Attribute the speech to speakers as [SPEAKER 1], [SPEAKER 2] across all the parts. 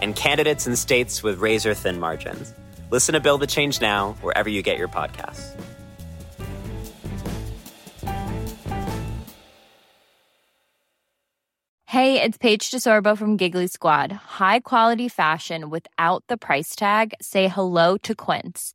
[SPEAKER 1] and candidates in states with razor thin margins. Listen to Build the Change Now wherever you get your podcasts.
[SPEAKER 2] Hey, it's Paige DeSorbo from Giggly Squad. High quality fashion without the price tag. Say hello to Quince.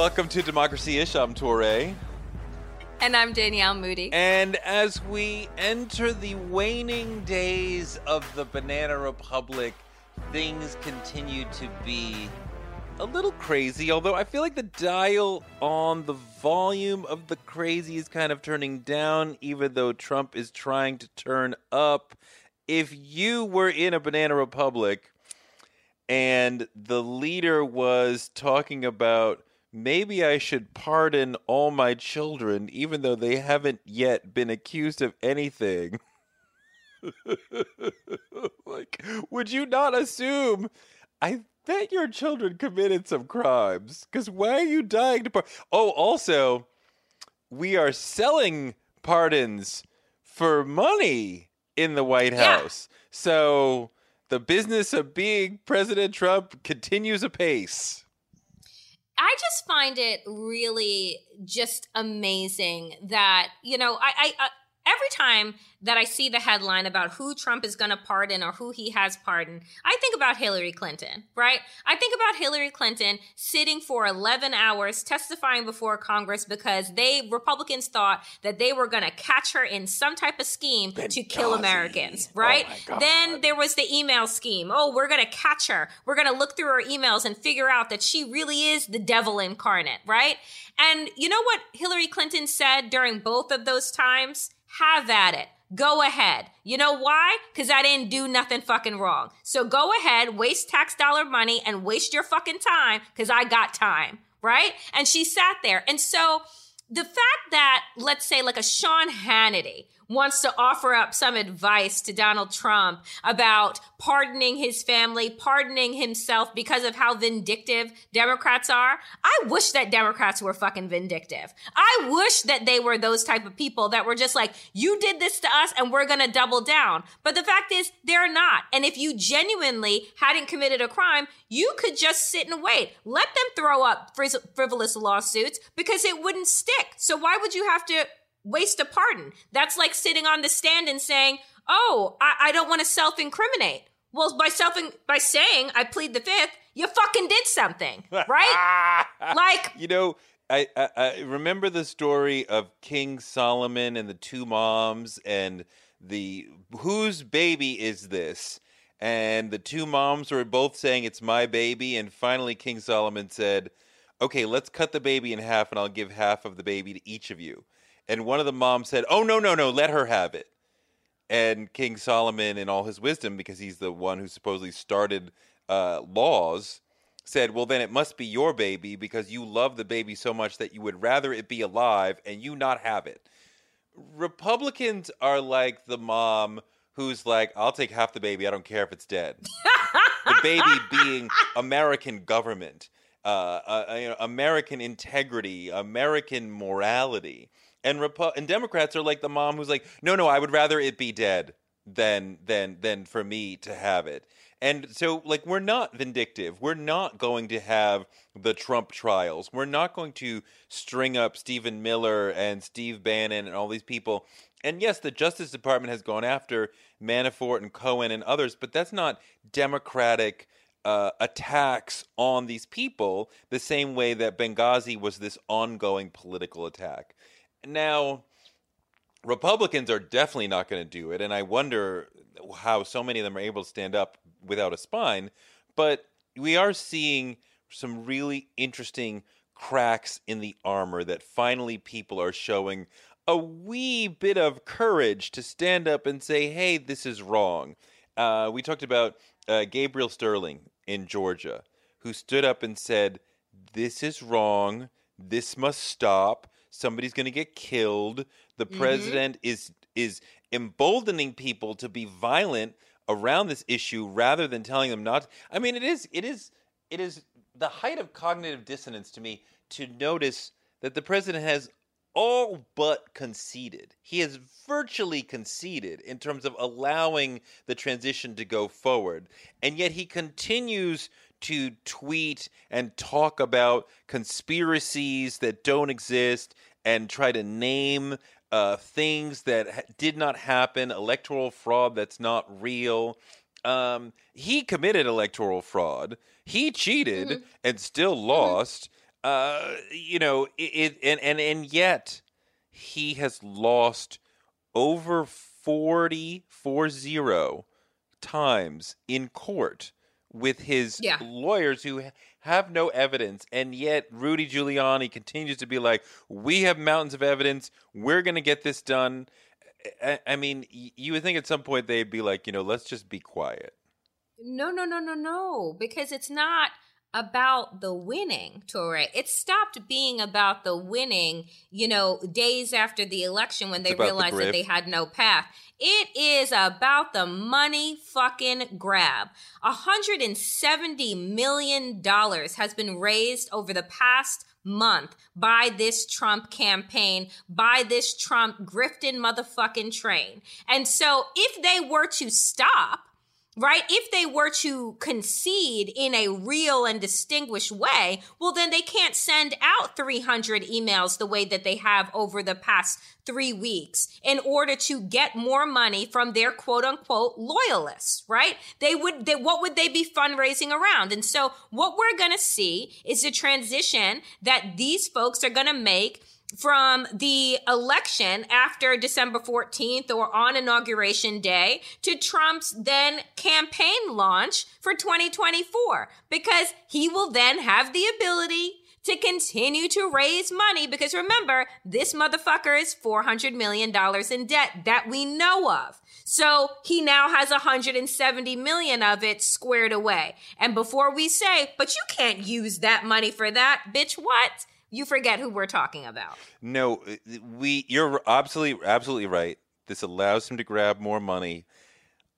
[SPEAKER 3] Welcome to Democracy Ish. I'm Touré.
[SPEAKER 4] And I'm Danielle Moodie.
[SPEAKER 3] And as we enter the waning days of the Banana Republic, things continue to be a little crazy, although I feel like the dial on the volume of the crazy is kind of turning down, even though Trump is trying to turn up. If you were in a Banana Republic and the leader was talking about maybe I should pardon all my children, even though they haven't yet been accused of anything. like, would you not assume? I bet your children committed some crimes. Because why are you dying to pardon? Oh, also, we are selling pardons for money in the White House. Yeah. So the business of being President Trump continues apace.
[SPEAKER 4] I just find it really just amazing that you know I, I, I every time that I see the headline about who Trump is going to pardon or who he has pardoned, I think about Hillary Clinton, right? I think about Hillary Clinton sitting for 11 hours testifying before Congress because they, Republicans, thought that they were going to catch her in some type of scheme to kill Americans, oh right? Oh then there was the email scheme. Oh, we're going to catch her. We're going to look through her emails and figure out that she really is the devil incarnate, right? And you know what Hillary Clinton said during both of those times? Have at it. Go ahead. You know why? Because I didn't do nothing fucking wrong. So go ahead, waste tax dollar money and waste your fucking time because I got time, right? And she sat there. And so the fact that, let's say, like a Sean Hannity, wants to offer up some advice to Donald Trump about pardoning his family, pardoning himself because of how vindictive Democrats are. I wish that Democrats were fucking vindictive. I wish that they were those type of people that were just like, you did this to us and we're going to double down. But the fact is, they're not. And if you genuinely hadn't committed a crime, you could just sit and wait. Let them throw up frivolous lawsuits because it wouldn't stick. So why would you have to waste a pardon. That's like sitting on the stand and saying, "Oh, I, I don't want to self-incriminate." Well, by self by saying I plead the fifth, you fucking did something, right? like
[SPEAKER 3] you know. I, I, I remember the story of King Solomon and the two moms and the whose baby is this? And the two moms were both saying it's my baby, and finally King Solomon said, "Okay, let's cut the baby in half, and I'll give half of the baby to each of you." And one of the moms said, "Oh no, no, no, let her have it." And King Solomon, in all his wisdom, because he's the one who supposedly started uh, laws, said, "Well, then it must be your baby because you love the baby so much that you would rather it be alive and you not have it." Republicans are like the mom who's like, "I'll take half the baby. I don't care if it's dead." the baby being American government, uh, uh, you know, American integrity, American morality. And Repu- and Democrats are like the mom who's like, no, no, I would rather it be dead than than than for me to have it. And so, like, we're not vindictive. We're not going to have the Trump trials. We're not going to string up Stephen Miller and Steve Bannon and all these people. And yes, the Justice Department has gone after Manafort and Cohen and others, but that's not democratic uh, attacks on these people the same way that Benghazi was this ongoing political attack. Now, Republicans are definitely not going to do it, and I wonder how so many of them are able to stand up without a spine. But we are seeing some really interesting cracks in the armor that finally people are showing a wee bit of courage to stand up and say, hey, this is wrong. Uh, we talked about uh, Gabriel Sterling in Georgia, who stood up and said, this is wrong. This must stop. Somebody's going to get killed. The mm-hmm. president is is emboldening people to be violent around this issue rather than telling them not. I mean, it is it is it is the height of cognitive dissonance to me to notice that the president has all but conceded. He has virtually conceded in terms of allowing the transition to go forward. And yet he continues to tweet and talk about conspiracies that don't exist and try to name uh, things that ha- did not happen, electoral fraud that's not real. Um, he committed electoral fraud. He cheated mm-hmm. and still mm-hmm. lost. Mm-hmm. Uh, you know, it, it, and and and yet he has lost over 40, 40 times in court with his yeah. lawyers who have no evidence, and yet Rudy Giuliani continues to be like, "We have mountains of evidence. We're going to get this done." I, I mean, you would think at some point they'd be like, you know, let's just be quiet.
[SPEAKER 4] No, no, no, no, no, because it's not about the winning, Touré. It stopped being about the winning, you know, days after the election when they realized the that they had no path. It is about the money fucking grab. $170 million has been raised over the past month by this Trump campaign, by this Trump grifting motherfucking train. And so if they were to stop, right? If they were to concede in a real and distinguished way, well, then they can't send out 300 emails the way that they have over the past three weeks in order to get more money from their quote unquote loyalists, right? They would, they, what would they be fundraising around? And so what we're going to see is a transition that these folks are going to make from the election after December 14th or on inauguration day to Trump's then campaign launch for 2024 because he will then have the ability to continue to raise money because remember, this motherfucker is $400 million in debt that we know of. So he now has 170 million of it squared away. And before we say, but you can't use that money for that, bitch, what? You forget who we're talking about.
[SPEAKER 3] No, we you're absolutely absolutely right. This allows him to grab more money.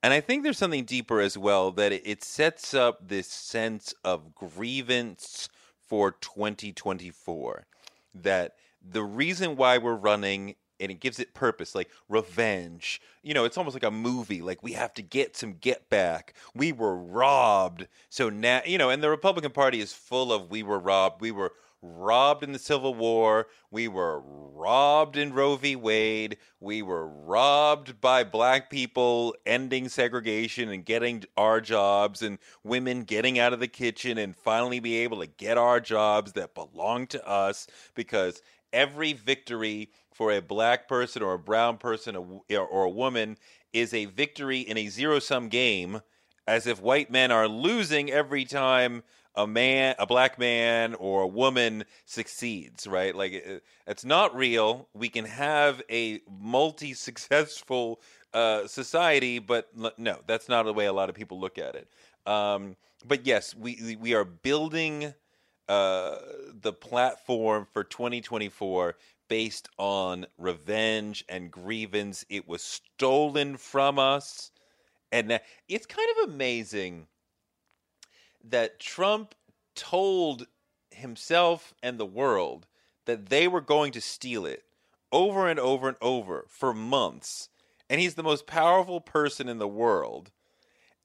[SPEAKER 3] And I think there's something deeper as well that it sets up this sense of grievance for 2024 that the reason why we're running and it gives it purpose like revenge you know it's almost like a movie like we have to get some get back we were robbed so now you know and the republican party is full of we were robbed we were robbed in the Civil War. We were robbed in Roe v. Wade. We were robbed by black people ending segregation and getting our jobs, and women getting out of the kitchen and finally be able to get our jobs that belong to us because every victory for a black person or a brown person or a woman is a victory in a zero sum game, as if white men are losing every time a man, a black man or a woman succeeds, right? Like it, it's not real. We can have a multi-successful uh, society, but no, that's not the way a lot of people look at it. Um, but yes, we we are building uh, the platform for 2024 based on revenge and grievance. It was stolen from us, and it's kind of amazing that Trump told himself and the world that they were going to steal it over and over and over for months. And he's the most powerful person in the world.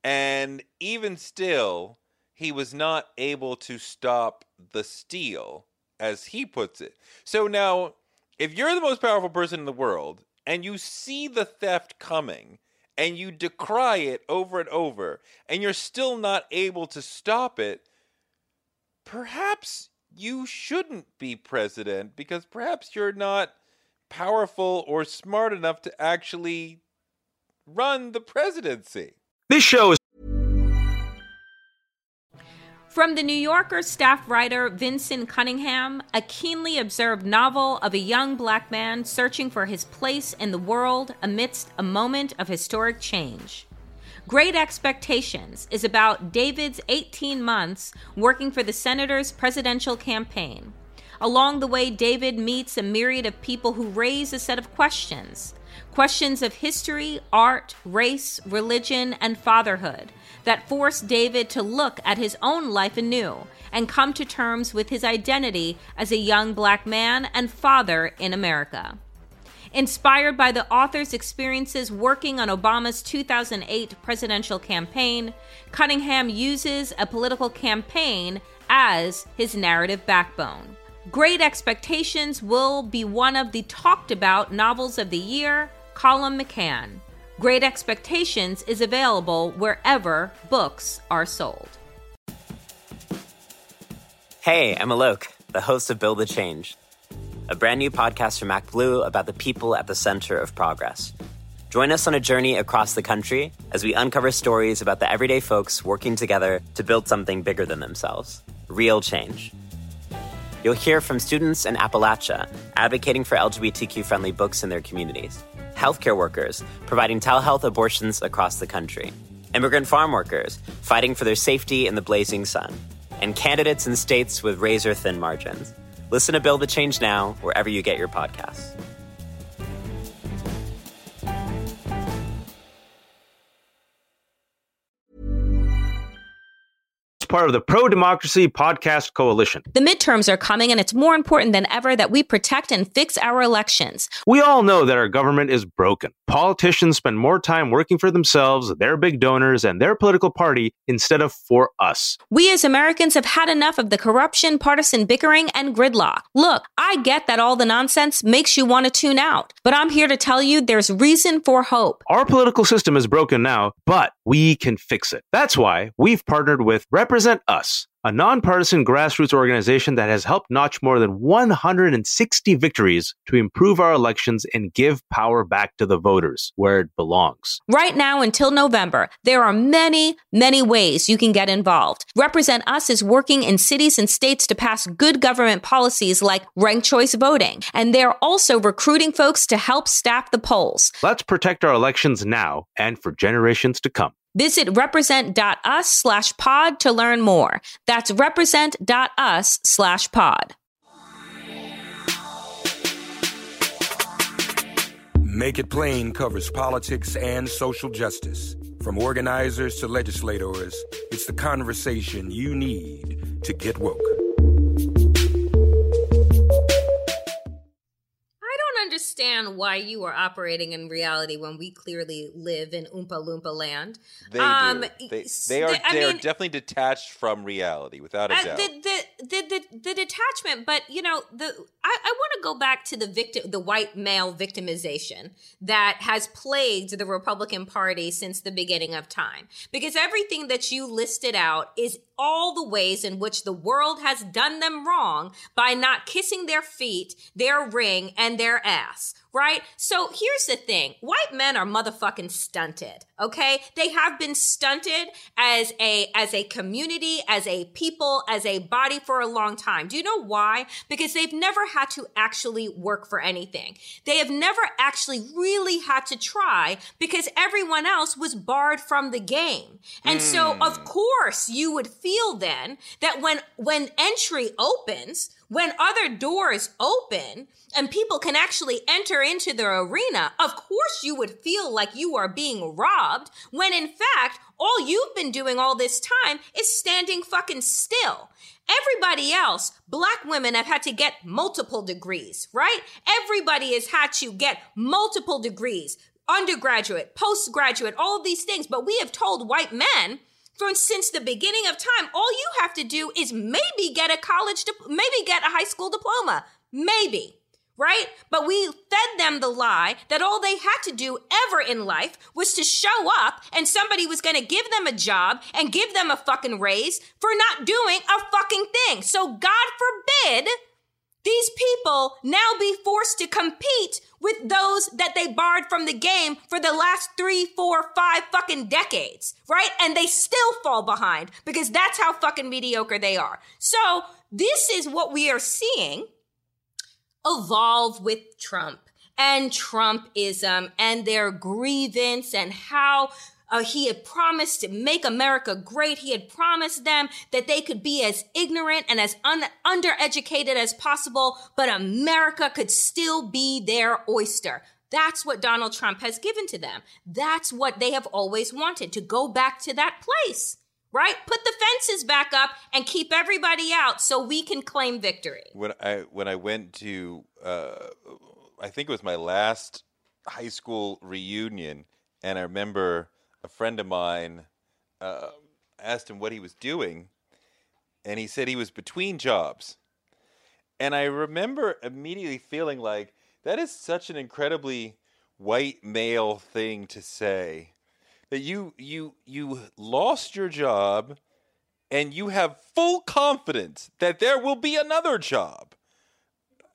[SPEAKER 3] And even still, he was not able to stop the steal, as he puts it. So now, if you're the most powerful person in the world and you see the theft coming and you decry it over and over and you're still not able to stop it, perhaps you shouldn't be president because perhaps you're not powerful or smart enough to actually run the presidency.
[SPEAKER 5] This show is.
[SPEAKER 4] From the New Yorker staff writer Vinson Cunningham, a keenly observed novel of a young black man searching for his place in the world amidst a moment of historic change. Great Expectations is about David's 18 months working for the senator's presidential campaign. Along the way, David meets a myriad of people who raise a set of questions questions of history, art, race, religion, and fatherhood that force David to look at his own life anew and come to terms with his identity as a young black man and father in America. Inspired by the author's experiences working on Obama's 2008 presidential campaign, Cunningham uses a political campaign as his narrative backbone. Great Expectations will be one of the talked about novels of the year, Colum McCann. Great Expectations is available wherever books are sold.
[SPEAKER 1] Hey, I'm Alok, the host of Build the Change, a brand new podcast from MacBlue about the people at the center of progress. Join us on a journey across the country as we uncover stories about the everyday folks working together to build something bigger than themselves real change. You'll hear from students in Appalachia advocating for LGBTQ friendly books in their communities, healthcare workers providing telehealth abortions across the country, immigrant farm workers fighting for their safety in the blazing sun, and candidates in states with razor thin margins. Listen to Build the Change Now wherever you get your podcasts.
[SPEAKER 5] Part of the Pro Democracy Podcast Coalition.
[SPEAKER 4] The midterms are coming, and it's more important than ever that we protect and fix our elections.
[SPEAKER 5] We all know that our government is broken. Politicians spend more time working for themselves, their big donors, and their political party instead of for us.
[SPEAKER 4] We as Americans have had enough of the corruption, partisan bickering, and gridlock. Look, I get that all the nonsense makes you want to tune out, but I'm here to tell you there's reason for hope.
[SPEAKER 5] Our political system is broken now, but we can fix it. That's why we've partnered with Represent Us a nonpartisan grassroots organization that has helped notch more than 160 victories to improve our elections and give power back to the voters where it belongs.
[SPEAKER 4] Right now until November, there are many, many ways you can get involved. Represent Us is working in cities and states to pass good government policies like ranked choice voting, and they're also recruiting folks to help staff the polls.
[SPEAKER 5] Let's protect our elections now and for generations to come.
[SPEAKER 4] Visit represent.us slash pod to learn more. That's represent.us slash pod.
[SPEAKER 6] Make It Plain covers politics and social justice. From organizers to legislators, it's the conversation you need to get woke.
[SPEAKER 4] Understand why you are operating in reality when we clearly live in Oompa Loompa land.
[SPEAKER 3] They um, do. They, they are. they are definitely detached from reality, without a uh, doubt.
[SPEAKER 4] The, the, the, the, the detachment, but you know, the I, I want to go back to the victim, the white male victimization that has plagued the Republican Party since the beginning of time, because everything that you listed out is all the ways in which the world has done them wrong by not kissing their feet, their ring, and their ass right? So here's the thing. White men are motherfucking stunted, okay? They have been stunted as a as a community, as a people, as a body for a long time. Do you know why? Because they've never had to actually work for anything. They have never actually really had to try because everyone else was barred from the game. And mm. so of hmm. course you would feel then that when when entry opens, when other doors open and people can actually enter into the arena, of course you would feel like you are being robbed when in fact, all you've been doing all this time is standing fucking still. Everybody else, black women have had to get multiple degrees, right? Everybody has had to get multiple degrees undergraduate, postgraduate, all of these things. But we have told white men from since the beginning of time, all you have to do is maybe get a college, maybe get a high school diploma, maybe right? But we fed them the lie that all they had to do ever in life was to show up and somebody was going to give them a job and give them a fucking raise for not doing a fucking thing. So God forbid these people now be forced to compete with those that they barred from the game for the last three, four, five fucking decades, right? And they still fall behind because that's how fucking mediocre they are. So this is what we are seeing evolve with Trump and Trumpism and their grievance and how uh, he had promised to make America great. He had promised them that they could be as ignorant and as un- undereducated as possible, but America could still be their oyster. That's what Donald Trump has given to them. That's what they have always wanted to go back to that place, right? Put the fences back up and keep everybody out so we can claim victory.
[SPEAKER 3] When I when I went to, uh, I think it was my last high school reunion, and I remember a friend of mine uh, asked him what he was doing, and he said he was between jobs. And I remember immediately feeling like that is such an incredibly white male thing to say that you you you lost your job and you have full confidence that there will be another job.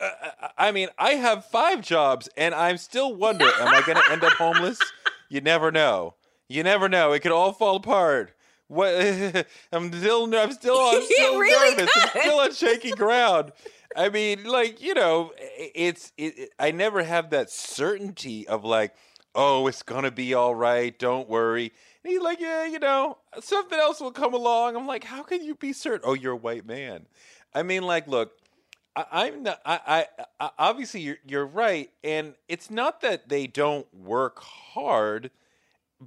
[SPEAKER 3] Uh, I mean, I have five jobs and I'm still wondering, am I going to end up homeless? You never know. You never know. It could all fall apart. What? I'm still. I'm still. I'm still
[SPEAKER 4] really
[SPEAKER 3] nervous.
[SPEAKER 4] Could.
[SPEAKER 3] I'm still on shaky ground. I mean, like you know, it's. It, it, I never have that certainty of like, oh, it's gonna be all right. Don't worry. And he's like, yeah, you know, something else will come along. I'm like, how can you be certain? Oh, you're a white man. I mean, like, look, I, am not. I, I, I obviously you're you're right, and it's not that they don't work hard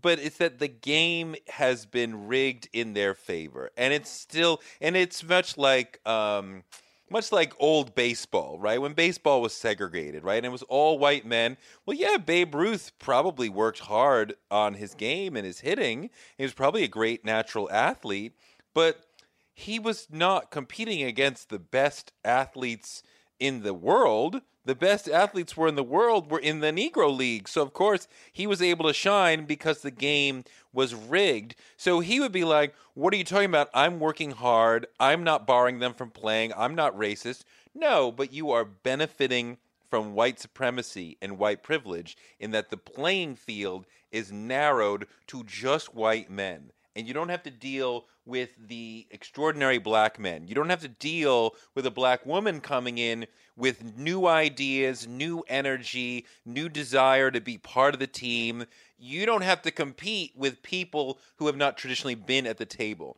[SPEAKER 3] but it's that the game has been rigged in their favor and it's still and it's much like um much like old baseball, right? When baseball was segregated, right? And it was all white men. Well, yeah, Babe Ruth probably worked hard on his game and his hitting. He was probably a great natural athlete, but he was not competing against the best athletes in the world the best athletes were in the world were in the Negro League. So, of course, he was able to shine because the game was rigged. So he would be like, What are you talking about? I'm working hard. I'm not barring them from playing. I'm not racist. No, but you are benefiting from white supremacy and white privilege in that the playing field is narrowed to just white men. And you don't have to deal with the extraordinary black men. You don't have to deal with a black woman coming in with new ideas, new energy, new desire to be part of the team. You don't have to compete with people who have not traditionally been at the table.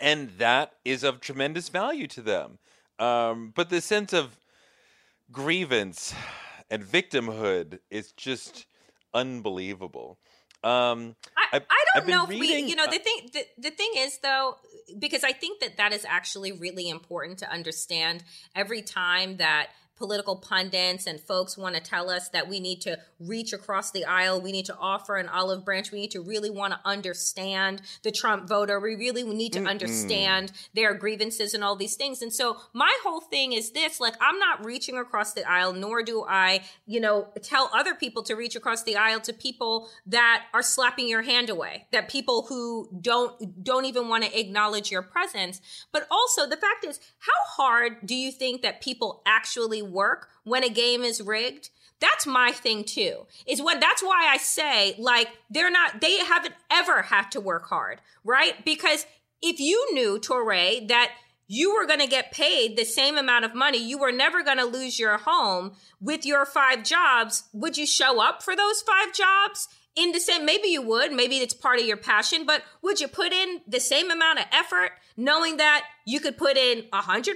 [SPEAKER 3] And that is of tremendous value to them. Um, but the sense of grievance and victimhood is just unbelievable. Um,
[SPEAKER 4] I, I don't know if reading, we, you know, the thing, the, the thing is though, because I think that that is actually really important to understand every time that political pundits and folks want to tell us that we need to reach across the aisle. We need to offer an olive branch. We need to really want to understand the Trump voter. We really need to Mm-mm. understand their grievances and all these things. And so my whole thing is this, like, I'm not reaching across the aisle, nor do I, you know, tell other people to reach across the aisle to people that are slapping your hand away, that people who don't, don't even want to acknowledge your presence. But also the fact is, how hard do you think that people actually work when a game is rigged that's my thing too is what that's why i say like they're not they haven't ever had to work hard right? Because if you knew Touré that you were going to get paid the same amount of money you were never going to lose your home with your five jobs would you show up for those five jobs in the same maybe you would maybe it's part of your passion but would you put in the same amount of effort knowing that you could put in 100%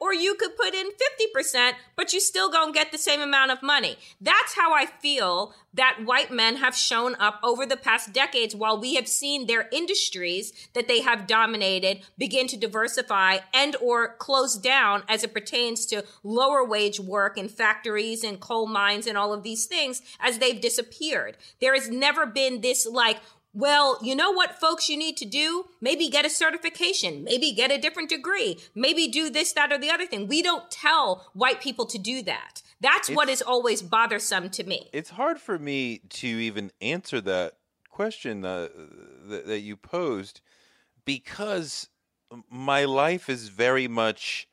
[SPEAKER 4] or you could put in 50%, but you still gonna get the same amount of money. That's how I feel that white men have shown up over the past decades while we have seen their industries that they have dominated begin to diversify and or close down as it pertains to lower wage work in factories and coal mines and all of these things as they've disappeared. There has never been this like well, you know what, folks, you need to do? Maybe get a certification, maybe get a different degree, maybe do this, that, or the other thing. We don't tell white people to do that. That's it's, what is always bothersome to me.
[SPEAKER 3] It's hard for me to even answer that question uh, that, that you posed because my life is very much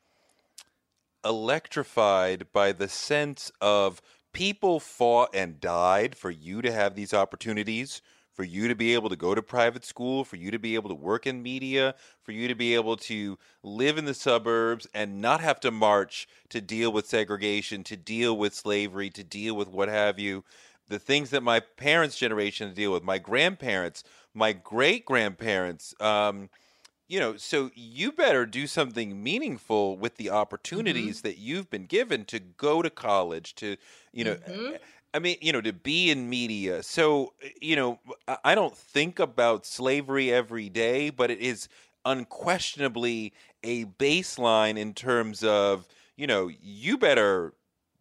[SPEAKER 3] electrified by the sense of people fought and died for you to have these opportunities for you to be able to go to private school, for you to be able to work in media, for you to be able to live in the suburbs and not have to march to deal with segregation, to deal with slavery, to deal with what have you. The things that my parents' generation deal with, my grandparents, my great grandparents, um, you know, so you better do something meaningful with the opportunities mm-hmm. that you've been given to go to college, to, you know, mm-hmm. I mean, you know, to be in media. So, eh, you know, I don't think about slavery every day, but it is unquestionably a baseline in terms of, you know, you better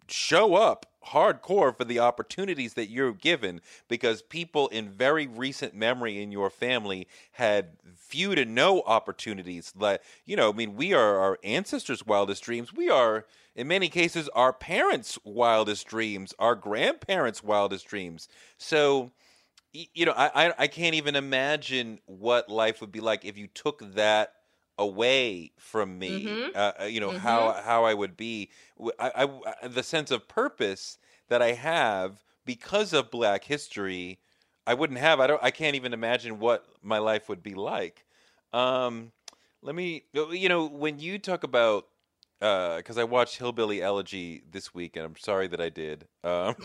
[SPEAKER 3] show up hardcore for the opportunities that you're given because people in very recent memory in your family had few to no opportunities. Like you know i mean we are our ancestors wildest dreams. We are in many cases our parents wildest dreams our grandparents wildest dreams. So you know i i can't even imagine what life would be like if you took that away from me. Mm-hmm. Uh, uh, you know mm-hmm. how how I would be. I, I, the sense of purpose that I have because of Black History. I wouldn't have. I don't. I can't even imagine what my life would be like. Um, let me. You know, when you talk about because uh, I watched Hillbilly Elegy this week, and I'm sorry that I did. Um,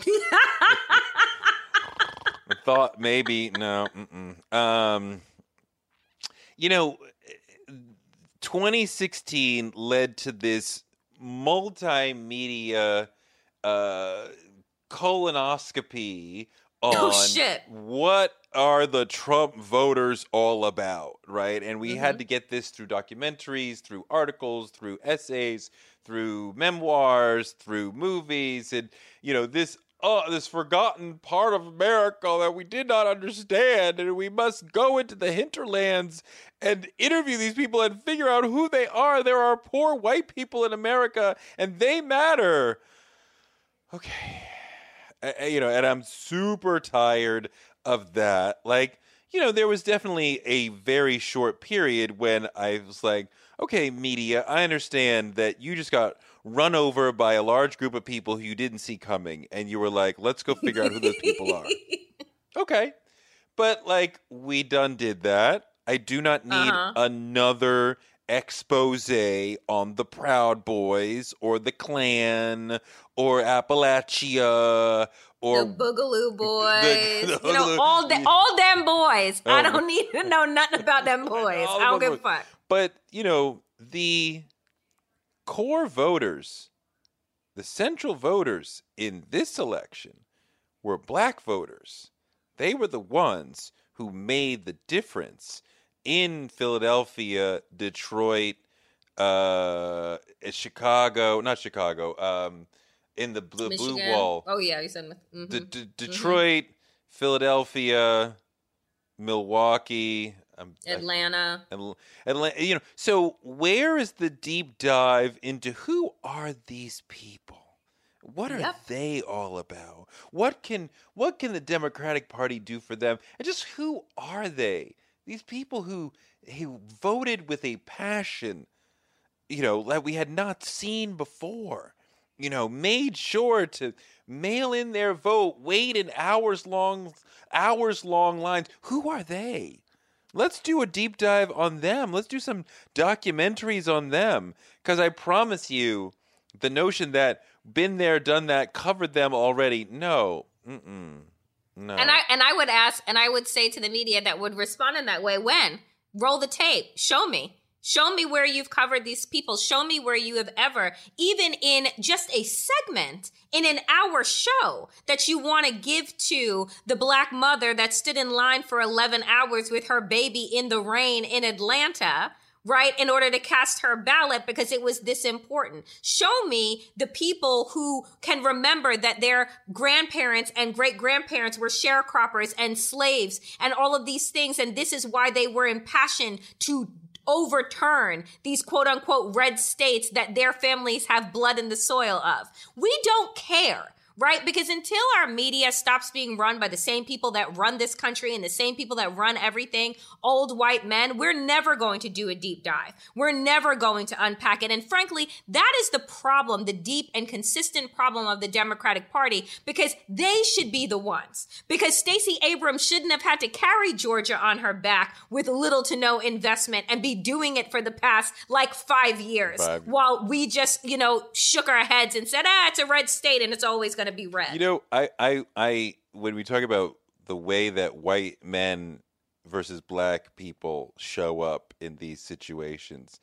[SPEAKER 3] I thought maybe no. Um, you know, 2016 led to this multimedia uh, colonoscopy oh, on oh, what are the Trump voters all about, right? And we mm-hmm. had to get this through documentaries, through articles, through essays, through memoirs, through movies, and you know this oh, this forgotten part of America that we did not understand, and we must go into the hinterlands and interview these people and figure out who they are. There are poor white people in America, and they matter. Okay. you know, and I'm super tired of that. Like, you know, there was definitely a very short period when I was like, okay, media, I understand that you just got run over by a large group of people who you didn't see coming, and you were like, let's go figure out who those people are. okay. But like, we done did that. I do not need uh-huh. another expose on the Proud Boys or the Klan or Appalachia or
[SPEAKER 4] the Boogaloo Boys. The, the you know, all the, all them boys. Oh. I don't need to know nothing about them boys. I don't give a fuck.
[SPEAKER 3] But you know the core voters, the central voters in this election were black voters. They were the ones who made the difference in Philadelphia, Detroit, uh, Chicago, not Chicago, um, in the blue, blue wall.
[SPEAKER 4] Oh yeah, you said mm-hmm.
[SPEAKER 3] D- D- mm-hmm. Detroit, mm-hmm. Philadelphia, Milwaukee,
[SPEAKER 4] um, Atlanta.
[SPEAKER 3] Atlanta. You know, so where is the deep dive into who are these people? What are yep. they all about? What can what can the Democratic Party do for them? And just who are they? These people who who voted with a passion, you know, that we had not seen before. You know, made sure to mail in their vote, wait in hours long hours long lines. Who are they? Let's do a deep dive on them. Let's do some documentaries on them. Because I promise you, the notion that been there, done that, covered them already, no. Mm-mm. No.
[SPEAKER 4] And I and I would ask and I would say to the media that would respond in that way, when? Roll the tape. Show me. Show me where you've covered these people. Show me where you have ever, even in just a segment in an hour show, that you want to give to the black mother that stood in line for 11 hours with her baby in the rain in Atlanta right, in order to cast her ballot because it was this important. Show me the people who can remember that their grandparents and great grandparents were sharecroppers and slaves and all of these things. And this is why they were impassioned to overturn these quote unquote red states that their families have blood in the soil of. We don't care right? Because until our media stops being run by the same people that run this country and the same people that run everything, old white men, we're never going to do a deep dive. We're never going to unpack it. And frankly, that is the problem, the deep and consistent problem of the Democratic Party, because they should be the ones. Because Stacey Abrams shouldn't have had to carry Georgia on her back with little to no investment and be doing it for the past like five years five. while we just, you know, shook our heads and said, ah, it's a red state and it's always going to be red.
[SPEAKER 3] You know, I, I, I, when we talk about the way that white men versus black people show up in these situations,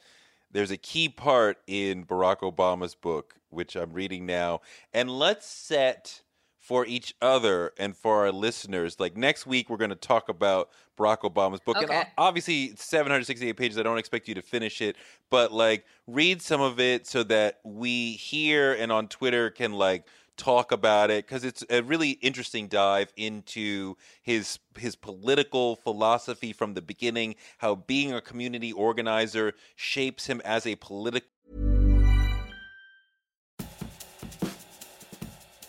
[SPEAKER 3] there's a key part in Barack Obama's book, which I'm reading now. And let's set for each other and for our listeners. Like next week, we're going to talk about Barack Obama's book. Okay. And obviously, 768 pages. I don't expect you to finish it, but like read some of it so that we here and on Twitter can like talk about it because it's a really interesting dive into his his political philosophy from the beginning, how being a community organizer shapes him as a political.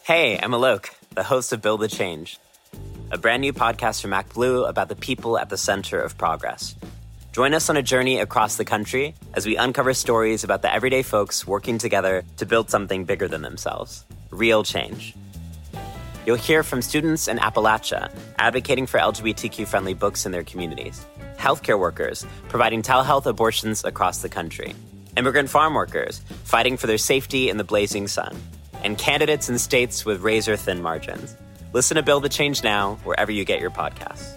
[SPEAKER 1] Hey, I'm Alok, the host of Build the Change, a brand new podcast from MacBlue about the people at the center of progress. Join us on a journey across the country as we uncover stories about the everyday folks working together to build something bigger than themselves real change. You'll hear from students in Appalachia advocating for LGBTQ friendly books in their communities, healthcare workers providing telehealth abortions across the country, immigrant farm workers fighting for their safety in the blazing sun, and candidates in states with razor thin margins. Listen to Build the Change Now wherever you get your podcasts.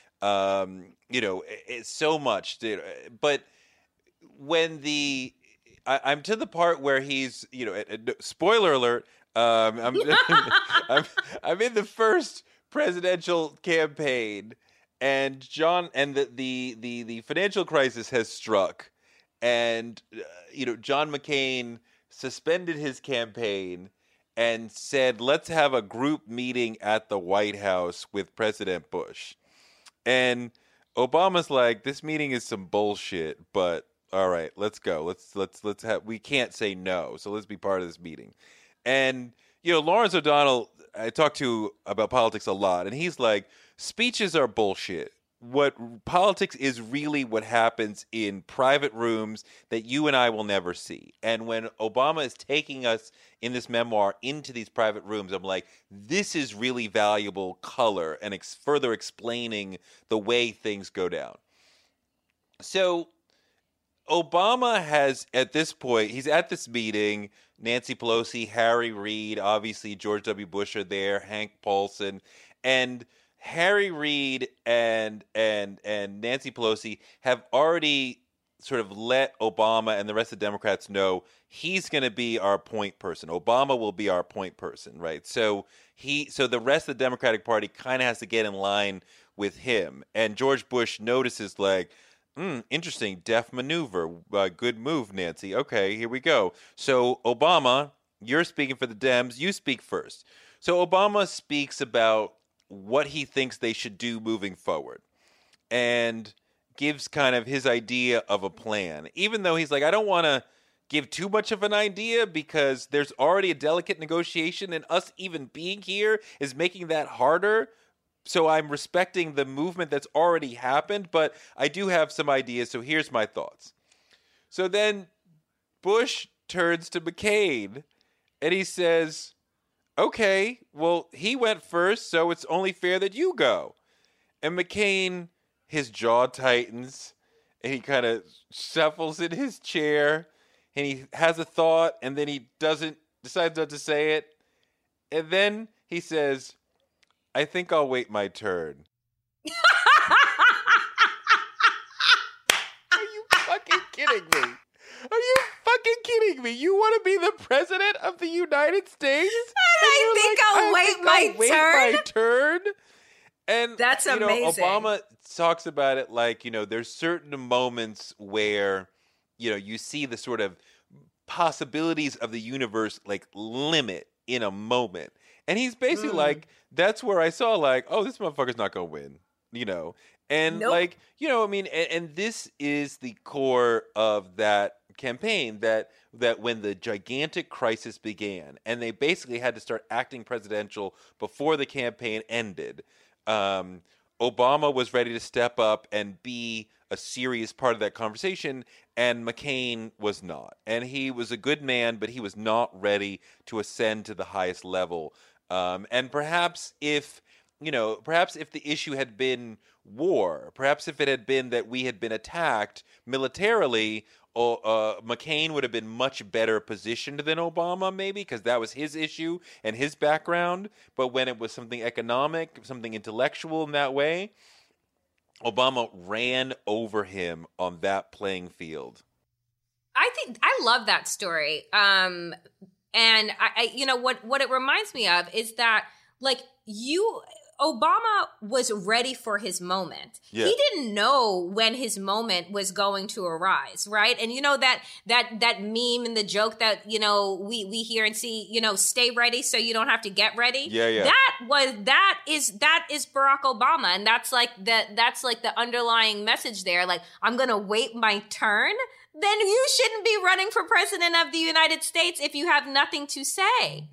[SPEAKER 3] um, you know, it's so much. But when the I, am to the part where he's, you know, spoiler alert. Um, I'm, I'm, I'm in the first presidential campaign, and John and the the the, the financial crisis has struck, and uh, you know, John McCain suspended his campaign and said, "Let's have a group meeting at the White House with President Bush." And Obama's like, this meeting is some bullshit, but all right, let's go. Let's let's let's have we can't say no. So let's be part of this meeting. And you know, Lawrence O'Donnell I talk to about politics a lot, and he's like, speeches are bullshit what politics is really what happens in private rooms that you and I will never see. And when Obama is taking us in this memoir into these private rooms, I'm like, this is really valuable color and ex- further explaining the way things go down. So, Obama has, at this point, he's at this meeting. Nancy Pelosi, Harry Reid, obviously George W. Bush are there, Hank Paulson, and Harry Reid and and and Nancy Pelosi have already sort of let Obama and the rest of the Democrats know he's going to be our point person. Obama will be our point person, right? So he so the rest of the Democratic Party kind of has to get in line with him. And George Bush notices like Mm, interesting, def maneuver. Uh, good move, Nancy. Okay, here we go. So, Obama, you're speaking for the Dems. You speak first. So, Obama speaks about what he thinks they should do moving forward. And gives kind of his idea of a plan, even though he's like, I don't want to give too much of an idea because there's already a delicate negotiation, and us even being here is making that harder. So I'm respecting the movement that's already happened, but I do have some ideas. So here's my thoughts. So then Bush turns to McCain and he says, Okay, well, he went first, so it's only fair that you go. And McCain, his jaw tightens and he kind of shuffles in his chair and he has a thought and then he doesn't decides not to say it. And then he says, I think I'll wait my turn. Are you fucking kidding me? Are you fucking kidding me? You want to be the president of the United States?
[SPEAKER 4] I think I'll wait
[SPEAKER 3] think
[SPEAKER 4] my
[SPEAKER 3] I'll wait
[SPEAKER 4] turn."
[SPEAKER 3] my turn. And
[SPEAKER 4] That's
[SPEAKER 3] you know,
[SPEAKER 4] amazing.
[SPEAKER 3] Obama talks about it like you know, there's certain moments where you know you see the sort of possibilities of the universe like limit in a moment, and he's basically
[SPEAKER 4] Mm.
[SPEAKER 3] like, that's where I saw like, oh, this motherfucker's not gonna win, you know, and
[SPEAKER 4] Nope.
[SPEAKER 3] like you know, I mean, and, and this is the core of that campaign that that when the gigantic crisis began and they basically had to start acting presidential before the campaign ended um, obama was ready to step up and be a serious part of that conversation and mccain was not. And he was a good man but he was not ready to ascend to the highest level. Um, and perhaps if you know, perhaps if the issue had been war, perhaps if it had been that we had been attacked militarily, uh, McCain would have been much better positioned than Obama, maybe, because that was his issue and his background. But when it was something economic, something intellectual in that way, Obama ran over him on that playing field.
[SPEAKER 4] I think I love that story. Um, and I, I, you know, what what it reminds me of is that like you, Obama was ready for his moment.
[SPEAKER 3] Yeah.
[SPEAKER 4] He didn't know when his moment was going to arise, right? And you know that that that meme and the joke that you know we we hear and see, you know, stay ready so you don't have to get ready.
[SPEAKER 3] Yeah, yeah.
[SPEAKER 4] That was that is that is Barack Obama, and that's like the that's like the underlying message there. Like I'm gonna wait my turn. Then you shouldn't be running for president of the United States if you have nothing to say.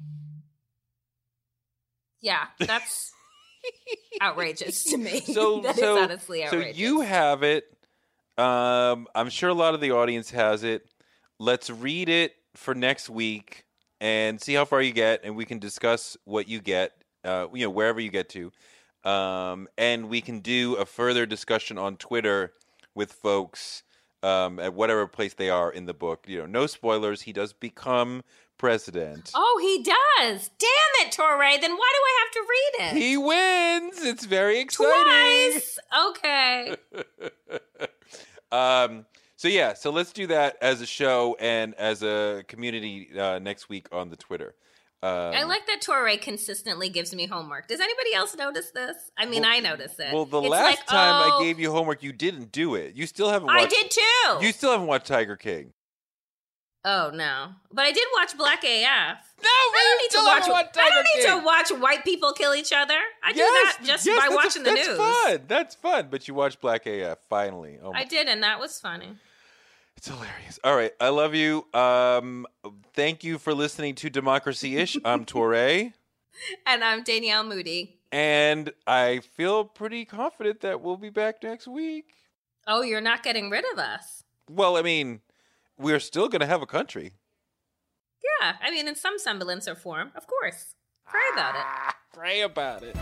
[SPEAKER 4] Yeah, that's outrageous to me.
[SPEAKER 3] So,
[SPEAKER 4] That is
[SPEAKER 3] so,
[SPEAKER 4] honestly
[SPEAKER 3] so you have it. Um, I'm sure a lot of the audience has it. Let's read it for next week and see how far you get, and we can discuss what you get. Uh, you know, wherever you get to, um, and we can do a further discussion on Twitter with folks um, at whatever place they are in the book. You know, no spoilers. He does become president.
[SPEAKER 4] Oh, he does. Damn it, Touré. Then why do I have to read it?
[SPEAKER 3] He wins. It's very exciting.
[SPEAKER 4] Twice. Okay.
[SPEAKER 3] Um, so yeah, so let's do that as a show and as a community uh, next week on the Twitter. Um,
[SPEAKER 4] I like that Touré consistently gives me homework. Does anybody else notice this? I mean,
[SPEAKER 3] Well-
[SPEAKER 4] I notice it.
[SPEAKER 3] Well, the
[SPEAKER 4] It's
[SPEAKER 3] last
[SPEAKER 4] like,
[SPEAKER 3] time
[SPEAKER 4] oh,
[SPEAKER 3] I gave you homework, you didn't do it. You still haven't.
[SPEAKER 4] I did too.
[SPEAKER 3] You still haven't watched Tiger King.
[SPEAKER 4] Oh no, but I did watch Black AF.
[SPEAKER 3] No,
[SPEAKER 4] I don't need to watch. I don't need to watch white people kill each other. I do that just
[SPEAKER 3] yes,
[SPEAKER 4] by watching the
[SPEAKER 3] that's
[SPEAKER 4] news.
[SPEAKER 3] That's fun. That's fun. But you watched Black AF finally. Oh my
[SPEAKER 4] I did, and that was funny.
[SPEAKER 3] It's hilarious. All right, I love you. Um, thank you for listening to Democracy Ish. I'm Touré,
[SPEAKER 4] And I'm Danielle Moodie.
[SPEAKER 3] and I feel pretty confident that we'll be back next week.
[SPEAKER 4] Oh, you're not getting rid of us.
[SPEAKER 3] Well, I mean, we're still going to have a country.
[SPEAKER 4] Yeah, I mean, in some semblance or form, of course. Pray about it.
[SPEAKER 3] Ah, pray about it.